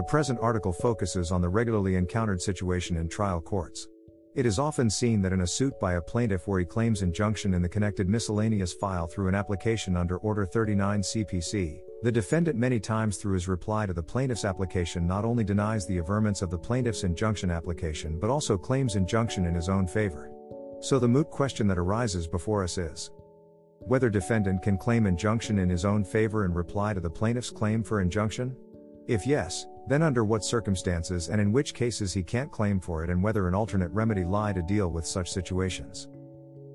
The present article focuses on the regularly encountered situation in trial courts. It is often seen that in a suit by a plaintiff where he claims injunction in the connected miscellaneous file through an application under Order 39 CPC, the defendant many times through his reply to the plaintiff's application not only denies the averments of the plaintiff's injunction application but also claims injunction in his own favor. So the moot question that arises before us is whether defendant can claim injunction in his own favor in reply to the plaintiff's claim for injunction? If yes, then under what circumstances and in which cases he can't claim for it and whether an alternate remedy lie to deal with such situations.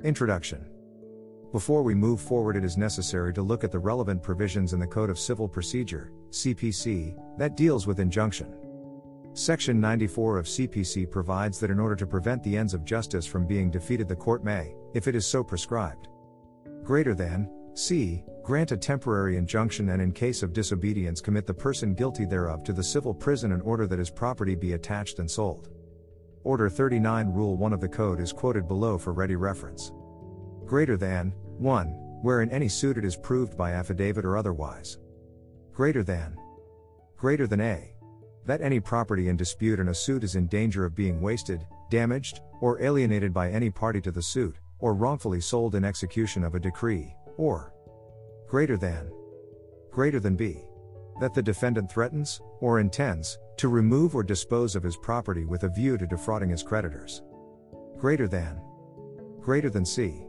Introduction Before we move forward, it is necessary to look at the relevant provisions in the Code of Civil Procedure, CPC, that deals with injunction. Section 94 of CPC provides that in order to prevent the ends of justice from being defeated, the court may, if it is so prescribed, greater than, c. Grant a temporary injunction and in case of disobedience commit the person guilty thereof to the civil prison and order that his property be attached and sold. Order 39 Rule 1 of the Code is quoted below for ready reference. Greater than 1. Where in any suit it is proved by affidavit or otherwise. Greater than. Greater than A. That any property in dispute in a suit is in danger of being wasted, damaged, or alienated by any party to the suit, or wrongfully sold in execution of a decree, or greater than greater than b that the defendant threatens or intends to remove or dispose of his property with a view to defrauding his creditors. Greater than greater than c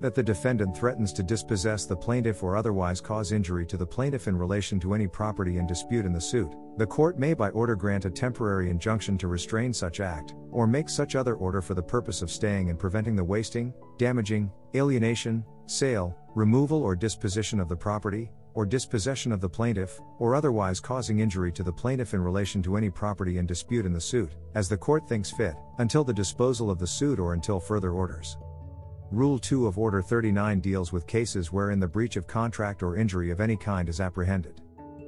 that the defendant threatens to dispossess the plaintiff or otherwise cause injury to the plaintiff in relation to any property in dispute in the suit, the court may by order grant a temporary injunction to restrain such act, or make such other order for the purpose of staying and preventing the wasting, damaging, alienation, sale, removal or disposition of the property, or dispossession of the plaintiff, or otherwise causing injury to the plaintiff in relation to any property in dispute in the suit, as the court thinks fit, until the disposal of the suit or until further orders. Rule 2 of Order 39 deals with cases wherein the breach of contract or injury of any kind is apprehended.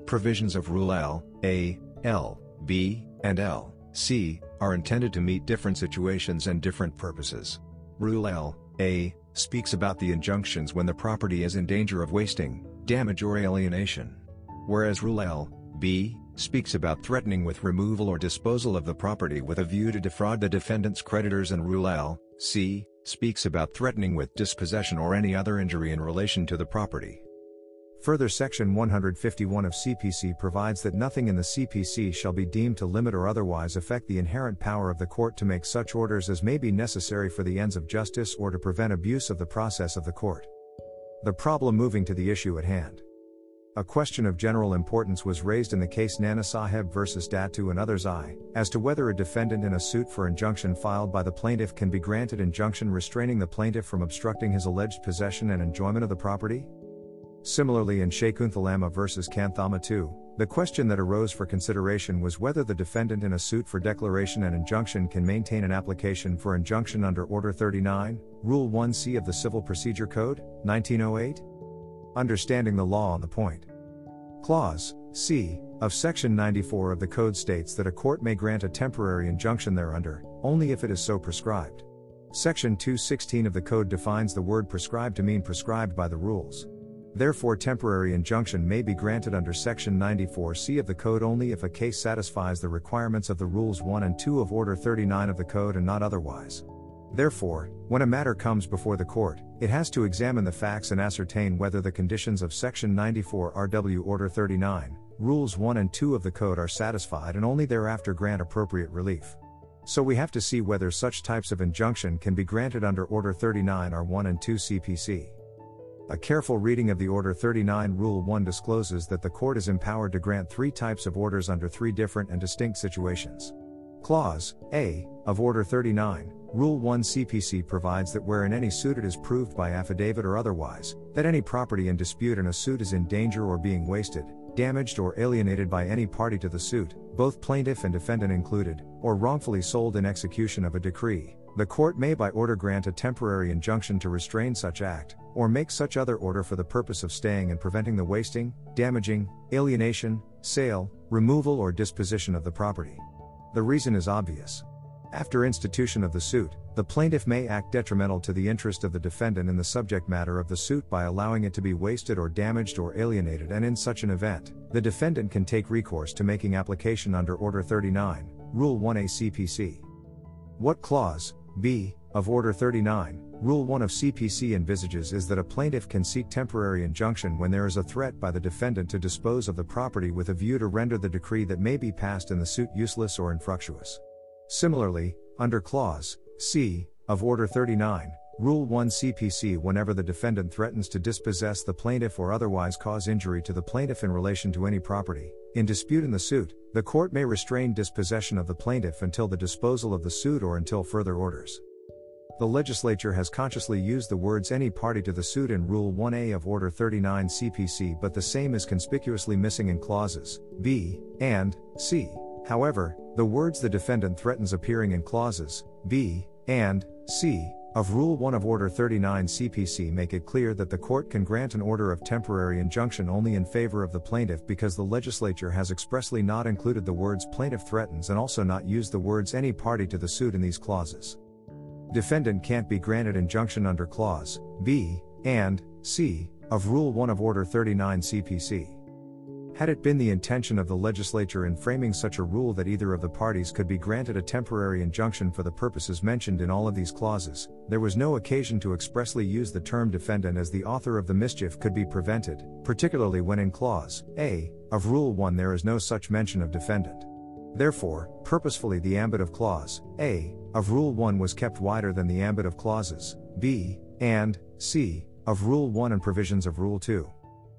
Provisions of Rule L, A, L, B, and L, C are intended to meet different situations and different purposes. Rule L, A, speaks about the injunctions when the property is in danger of wasting, damage or alienation. Whereas Rule L, B, speaks about threatening with removal or disposal of the property with a view to defraud the defendant's creditors and Rule L, C, speaks about threatening with dispossession or any other injury in relation to the property. Further Section 151 of CPC provides that nothing in the CPC shall be deemed to limit or otherwise affect the inherent power of the court to make such orders as may be necessary for the ends of justice or to prevent abuse of the process of the court. The problem moving to the issue at hand. A question of general importance was raised in the case Nana Saheb vs. Datu and others I, as to whether a defendant in a suit for injunction filed by the plaintiff can be granted injunction restraining the plaintiff from obstructing his alleged possession and enjoyment of the property? Similarly, in Shakunthalama vs. Kanthama 2, the question that arose for consideration was whether the defendant in a suit for declaration and injunction can maintain an application for injunction under Order 39, Rule 1c of the Civil Procedure Code, 1908. Understanding the law on the point. Clause C of Section 94 of the Code states that a court may grant a temporary injunction thereunder, only if it is so prescribed. Section 216 of the Code defines the word prescribed to mean prescribed by the rules. Therefore, temporary injunction may be granted under Section 94C of the Code only if a case satisfies the requirements of the Rules 1 and 2 of Order 39 of the Code and not otherwise. Therefore, when a matter comes before the court, it has to examine the facts and ascertain whether the conditions of Section 94 RW Order 39, Rules 1 and 2 of the Code are satisfied and only thereafter grant appropriate relief. So we have to see whether such types of injunction can be granted under Order 39 R1 and 2 CPC. A careful reading of the Order 39 Rule 1 discloses that the court is empowered to grant three types of orders under three different and distinct situations. Clause A of Order 39, Rule 1 CPC provides that where in any suit it is proved by affidavit or otherwise that any property in dispute in a suit is in danger or being wasted, damaged or alienated by any party to the suit, both plaintiff and defendant included, or wrongfully sold in execution of a decree, the court may by order grant a temporary injunction to restrain such act, or make such other order for the purpose of staying and preventing the wasting, damaging, alienation, sale, removal or disposition of the property. The reason is obvious. After institution of the suit, the plaintiff may act detrimental to the interest of the defendant in the subject matter of the suit by allowing it to be wasted or damaged or alienated, and in such an event, the defendant can take recourse to making application under Order 39, Rule 1A CPC. What clause, b, of Order 39, Rule 1 of CPC envisages is that a plaintiff can seek temporary injunction when there is a threat by the defendant to dispose of the property with a view to render the decree that may be passed in the suit useless or infructuous. Similarly, under Clause C of Order 39, Rule 1 CPC whenever the defendant threatens to dispossess the plaintiff or otherwise cause injury to the plaintiff in relation to any property, in dispute in the suit, the court may restrain dispossession of the plaintiff until the disposal of the suit or until further orders. The legislature has consciously used the words any party to the suit in Rule 1A of Order 39 CPC, but the same is conspicuously missing in clauses B and C. However, the words the defendant threatens appearing in clauses B and C of Rule 1 of Order 39 CPC make it clear that the court can grant an order of temporary injunction only in favor of the plaintiff because the legislature has expressly not included the words plaintiff threatens and also not used the words any party to the suit in these clauses. Defendant can't be granted injunction under Clause B and C of Rule 1 of Order 39 CPC. Had it been the intention of the legislature in framing such a rule that either of the parties could be granted a temporary injunction for the purposes mentioned in all of these clauses, there was no occasion to expressly use the term defendant as the author of the mischief could be prevented, particularly when in Clause A of Rule 1 there is no such mention of defendant. Therefore, purposefully the ambit of Clause A of Rule 1 was kept wider than the ambit of clauses B and C of Rule 1 and provisions of Rule 2.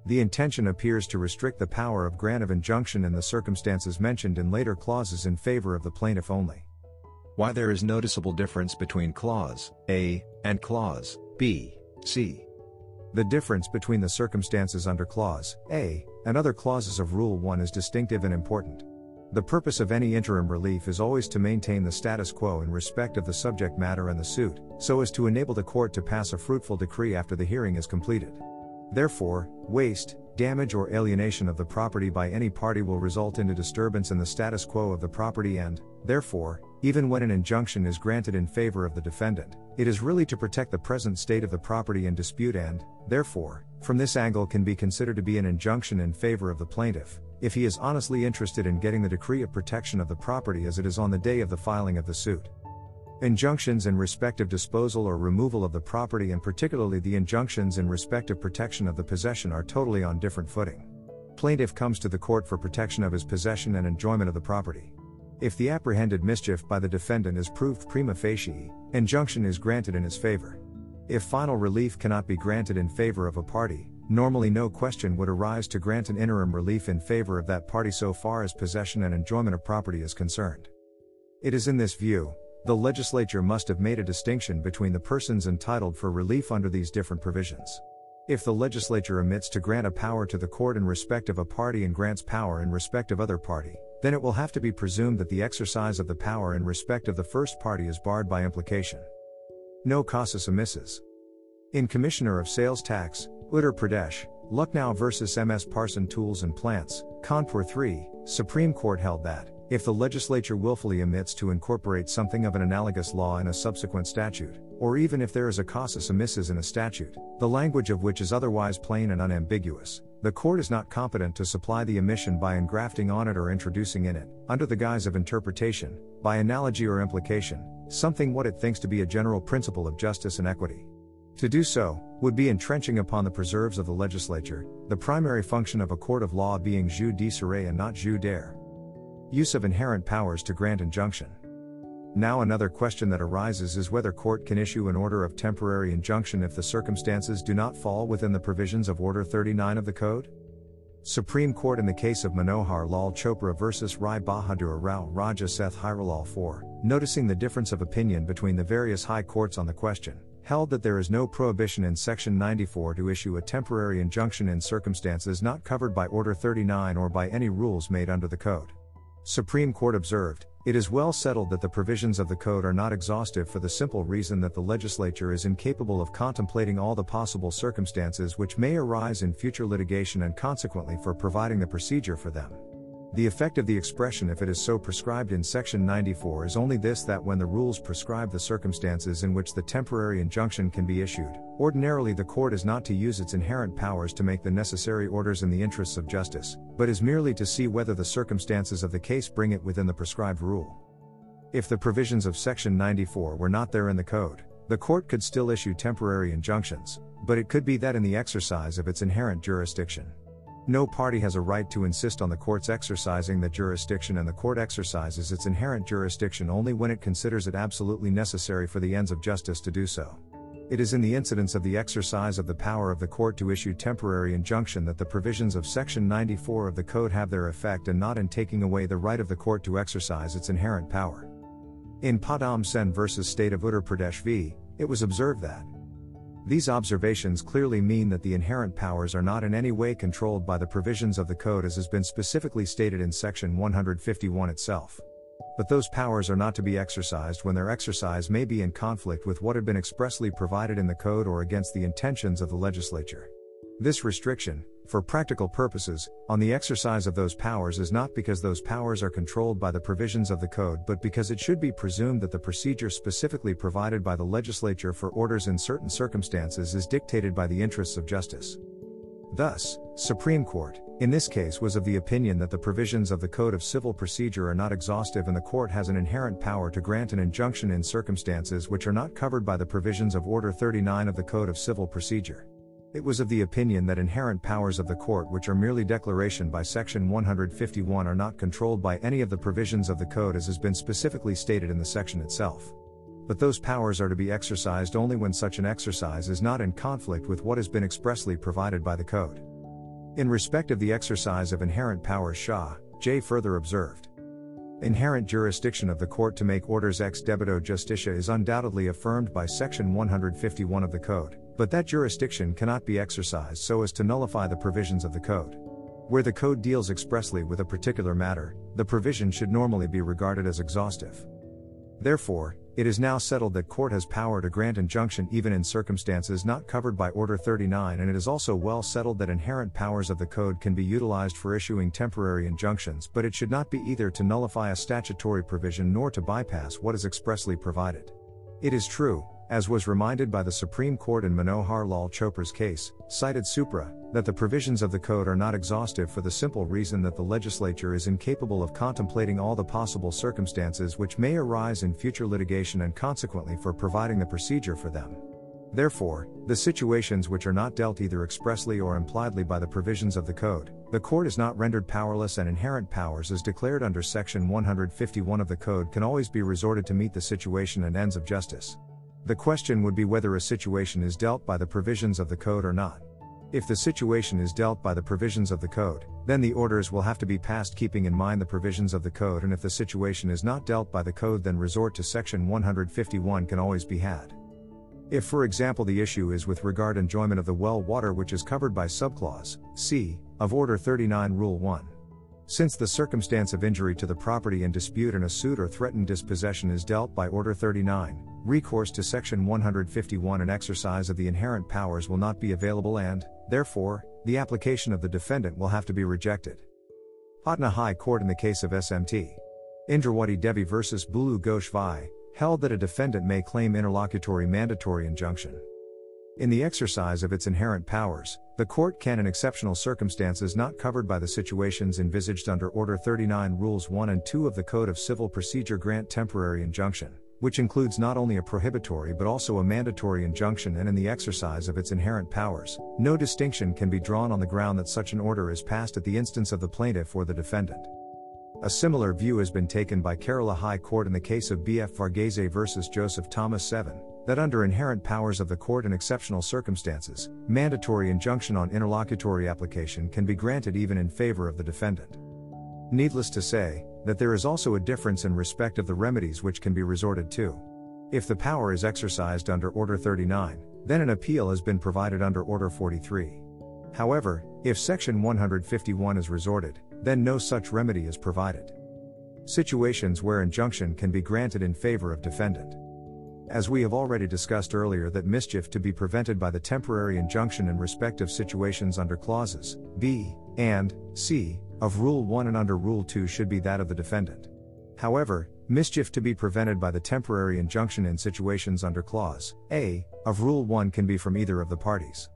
The intention appears to restrict the power of grant of injunction in the circumstances mentioned in later clauses in favor of the plaintiff only. Why there is noticeable difference between Clause A and Clause B, C. The difference between the circumstances under Clause A and other clauses of Rule 1 is distinctive and important. The purpose of any interim relief is always to maintain the status quo in respect of the subject matter and the suit, so as to enable the court to pass a fruitful decree after the hearing is completed. Therefore, waste, damage, or alienation of the property by any party will result in a disturbance in the status quo of the property, and, therefore, even when an injunction is granted in favor of the defendant, it is really to protect the present state of the property in dispute and, therefore, from this angle can be considered to be an injunction in favor of the plaintiff, if he is honestly interested in getting the decree of protection of the property as it is on the day of the filing of the suit. Injunctions in respect of disposal or removal of the property and particularly the injunctions in respect of protection of the possession are totally on different footing. Plaintiff comes to the court for protection of his possession and enjoyment of the property. If the apprehended mischief by the defendant is proved prima facie, injunction is granted in his favor. If final relief cannot be granted in favor of a party, normally no question would arise to grant an interim relief in favor of that party so far as possession and enjoyment of property is concerned. It is in this view, the legislature must have made a distinction between the persons entitled for relief under these different provisions. If the legislature omits to grant a power to the court in respect of a party and grants power in respect of other party, then it will have to be presumed that the exercise of the power in respect of the first party is barred by implication. No casus omissus. In Commissioner of Sales Tax, Uttar Pradesh, Lucknow vs. MS Parson Tools and Plants, Kanpur 3, Supreme Court held that, if the legislature willfully omits to incorporate something of an analogous law in a subsequent statute, or even if there is a casus omissus in a statute, the language of which is otherwise plain and unambiguous, the court is not competent to supply the omission by engrafting on it or introducing in it, under the guise of interpretation, by analogy or implication, something what it thinks to be a general principle of justice and equity. To do so, would be entrenching upon the preserves of the legislature, the primary function of a court of law being jus de and not jus dare. Use of inherent powers to grant injunction. Now, another question that arises is whether court can issue an order of temporary injunction if the circumstances do not fall within the provisions of Order 39 of the Code. Supreme Court in the case of Manohar Lal Chopra vs. Rai Bahadur Rao Raja Seth Hiralal 4, noticing the difference of opinion between the various high courts on the question, held that there is no prohibition in Section 94 to issue a temporary injunction in circumstances not covered by Order 39 or by any rules made under the Code. Supreme Court observed, it is well settled that the provisions of the Code are not exhaustive for the simple reason that the legislature is incapable of contemplating all the possible circumstances which may arise in future litigation and consequently for providing the procedure for them. The effect of the expression if it is so prescribed in section 94 is only this that when the rules prescribe the circumstances in which the temporary injunction can be issued, ordinarily the court is not to use its inherent powers to make the necessary orders in the interests of justice, but is merely to see whether the circumstances of the case bring it within the prescribed rule. If the provisions of section 94 were not there in the code, the court could still issue temporary injunctions, but it could be that in the exercise of its inherent jurisdiction. No party has a right to insist on the court's exercising that jurisdiction, and the court exercises its inherent jurisdiction only when it considers it absolutely necessary for the ends of justice to do so. It is in the incidence of the exercise of the power of the court to issue temporary injunction that the provisions of Section 94 of the Code have their effect and not in taking away the right of the court to exercise its inherent power. In Padam Sen v. State of Uttar Pradesh v., it was observed that these observations clearly mean that the inherent powers are not in any way controlled by the provisions of the Code as has been specifically stated in Section 151 itself. But those powers are not to be exercised when their exercise may be in conflict with what had been expressly provided in the Code or against the intentions of the legislature. This restriction, for practical purposes, on the exercise of those powers is not because those powers are controlled by the provisions of the Code but because it should be presumed that the procedure specifically provided by the legislature for orders in certain circumstances is dictated by the interests of justice. Thus, Supreme Court, in this case was of the opinion that the provisions of the Code of Civil Procedure are not exhaustive and the court has an inherent power to grant an injunction in circumstances which are not covered by the provisions of Order 39 of the Code of Civil Procedure. It was of the opinion that inherent powers of the court, which are merely declaration by Section 151, are not controlled by any of the provisions of the Code as has been specifically stated in the section itself. But those powers are to be exercised only when such an exercise is not in conflict with what has been expressly provided by the Code. In respect of the exercise of inherent powers, Shah, J. further observed. Inherent jurisdiction of the court to make orders ex debito justitia is undoubtedly affirmed by Section 151 of the Code but that jurisdiction cannot be exercised so as to nullify the provisions of the Code. Where the Code deals expressly with a particular matter, the provision should normally be regarded as exhaustive. Therefore, it is now settled that court has power to grant injunction even in circumstances not covered by Order 39 and it is also well settled that inherent powers of the code can be utilized for issuing temporary injunctions but it should not be either to nullify a statutory provision nor to bypass what is expressly provided. It is true, as was reminded by the Supreme Court in Manohar Lal Chopra's case, cited Supra, that the provisions of the Code are not exhaustive for the simple reason that the legislature is incapable of contemplating all the possible circumstances which may arise in future litigation and consequently for providing the procedure for them. Therefore, the situations which are not dealt either expressly or impliedly by the provisions of the Code, the court is not rendered powerless and inherent powers as declared under Section 151 of the Code can always be resorted to meet the situation and ends of justice. The question would be whether a situation is dealt by the provisions of the code or not. If the situation is dealt by the provisions of the code, then the orders will have to be passed keeping in mind the provisions of the code, and if the situation is not dealt by the code, then resort to section 151 can always be had. If, for example, the issue is with regard enjoyment of the well water which is covered by subclause C of Order 39 Rule 1. Since the circumstance of injury to the property in dispute in a suit or threatened dispossession is dealt by Order 39, recourse to Section 151 and exercise of the inherent powers will not be available and, therefore, the application of the defendant will have to be rejected. Patna High Court in the case of SMT. Indrawati Devi vs. Bulu Ghosh Vai, held that a defendant may claim interlocutory mandatory injunction. In the exercise of its inherent powers, the court can in exceptional circumstances not covered by the situations envisaged under Order 39 Rules 1 and 2 of the Code of Civil Procedure grant temporary injunction which includes not only a prohibitory but also a mandatory injunction and in the exercise of its inherent powers, no distinction can be drawn on the ground that such an order is passed at the instance of the plaintiff or the defendant. A similar view has been taken by Kerala High Court in the case of BF Varghese versus Joseph Thomas 7, that under inherent powers of the court in exceptional circumstances, mandatory injunction on interlocutory application can be granted even in favor of the defendant. Needless to say, that there is also a difference in respect of the remedies which can be resorted to. If the power is exercised under Order 39, then an appeal has been provided under Order 43. However, if Section 151 is resorted, then no such remedy is provided. Situations where injunction can be granted in favor of defendant. As we have already discussed earlier, that mischief to be prevented by the temporary injunction in respect of situations under clauses B and C of Rule 1 and under Rule 2 should be that of the defendant. However, mischief to be prevented by the temporary injunction in situations under Clause A of Rule 1 can be from either of the parties.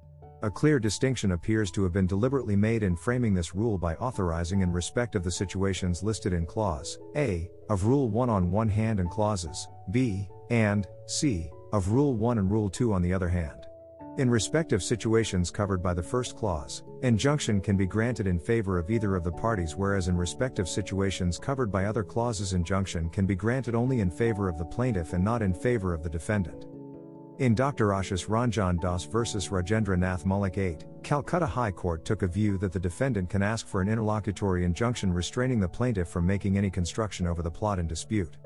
A clear distinction appears to have been deliberately made in framing this rule by authorizing in respect of the situations listed in Clause A of Rule 1 on one hand and Clauses B and C of Rule 1 and Rule 2 on the other hand. In respect of situations covered by the first clause, injunction can be granted in favor of either of the parties, whereas in respect of situations covered by other clauses, injunction can be granted only in favor of the plaintiff and not in favor of the defendant. In Dr. Ashish Ranjan Das vs. Rajendra Nath Mullik 8, Calcutta High Court took a view that the defendant can ask for an interlocutory injunction restraining the plaintiff from making any construction over the plot in dispute.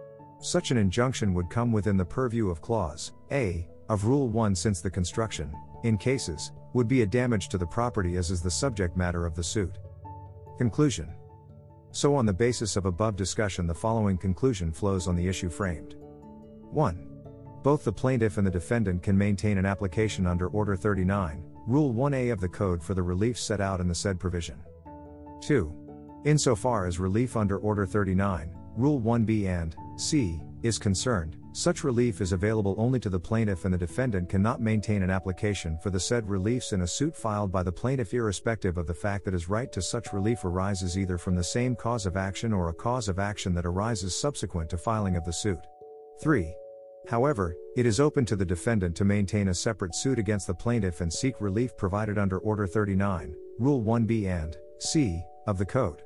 Such an injunction would come within the purview of Clause A of Rule 1 since the construction, in cases, would be a damage to the property as is the subject matter of the suit. Conclusion So, on the basis of above discussion, the following conclusion flows on the issue framed. 1. Both the plaintiff and the defendant can maintain an application under Order 39, Rule 1a of the Code for the relief set out in the said provision. 2. Insofar as relief under Order 39, Rule 1b and c is concerned, such relief is available only to the plaintiff and the defendant cannot maintain an application for the said reliefs in a suit filed by the plaintiff irrespective of the fact that his right to such relief arises either from the same cause of action or a cause of action that arises subsequent to filing of the suit. 3. However, it is open to the defendant to maintain a separate suit against the plaintiff and seek relief provided under Order 39, Rule 1b and c of the Code.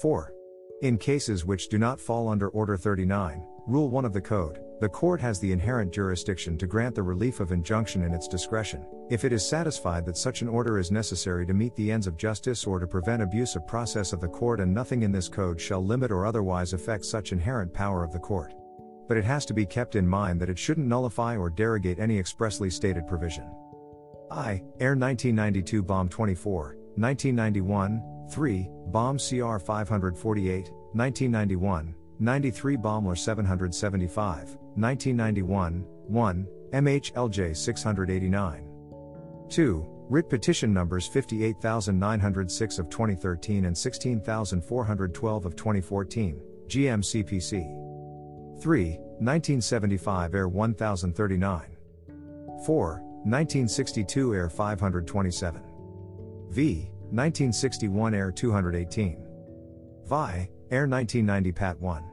4. In cases which do not fall under Order 39, Rule 1 of the Code, the court has the inherent jurisdiction to grant the relief of injunction in its discretion, if it is satisfied that such an order is necessary to meet the ends of justice or to prevent abuse of process of the court, and nothing in this code shall limit or otherwise affect such inherent power of the court but it has to be kept in mind that it shouldn't nullify or derogate any expressly stated provision. I, Air 1992 Bomb 24, 1991, 3, Bomb CR 548, 1991, 93 Bombler 775, 1991, 1, MHLJ 689. 2. Writ petition numbers 58906 of 2013 and 16412 of 2014, GMCPC. 3. 1975 Air 1039. 4. 1962 Air 527. V. 1961 Air 218. Vi. Air 1990 Pat 1.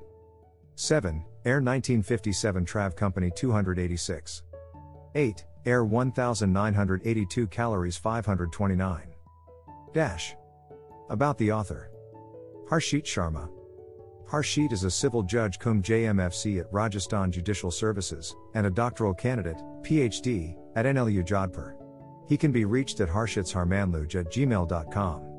7. Air 1957 Trav Company 286. 8. Air 1982 Calories 529. Dash. About the author. Harshit Sharma. Harshit is a civil judge cum JMFC at Rajasthan Judicial Services, and a doctoral candidate, PhD, at NLU Jodhpur. He can be reached at harshitsharmanluj at gmail.com.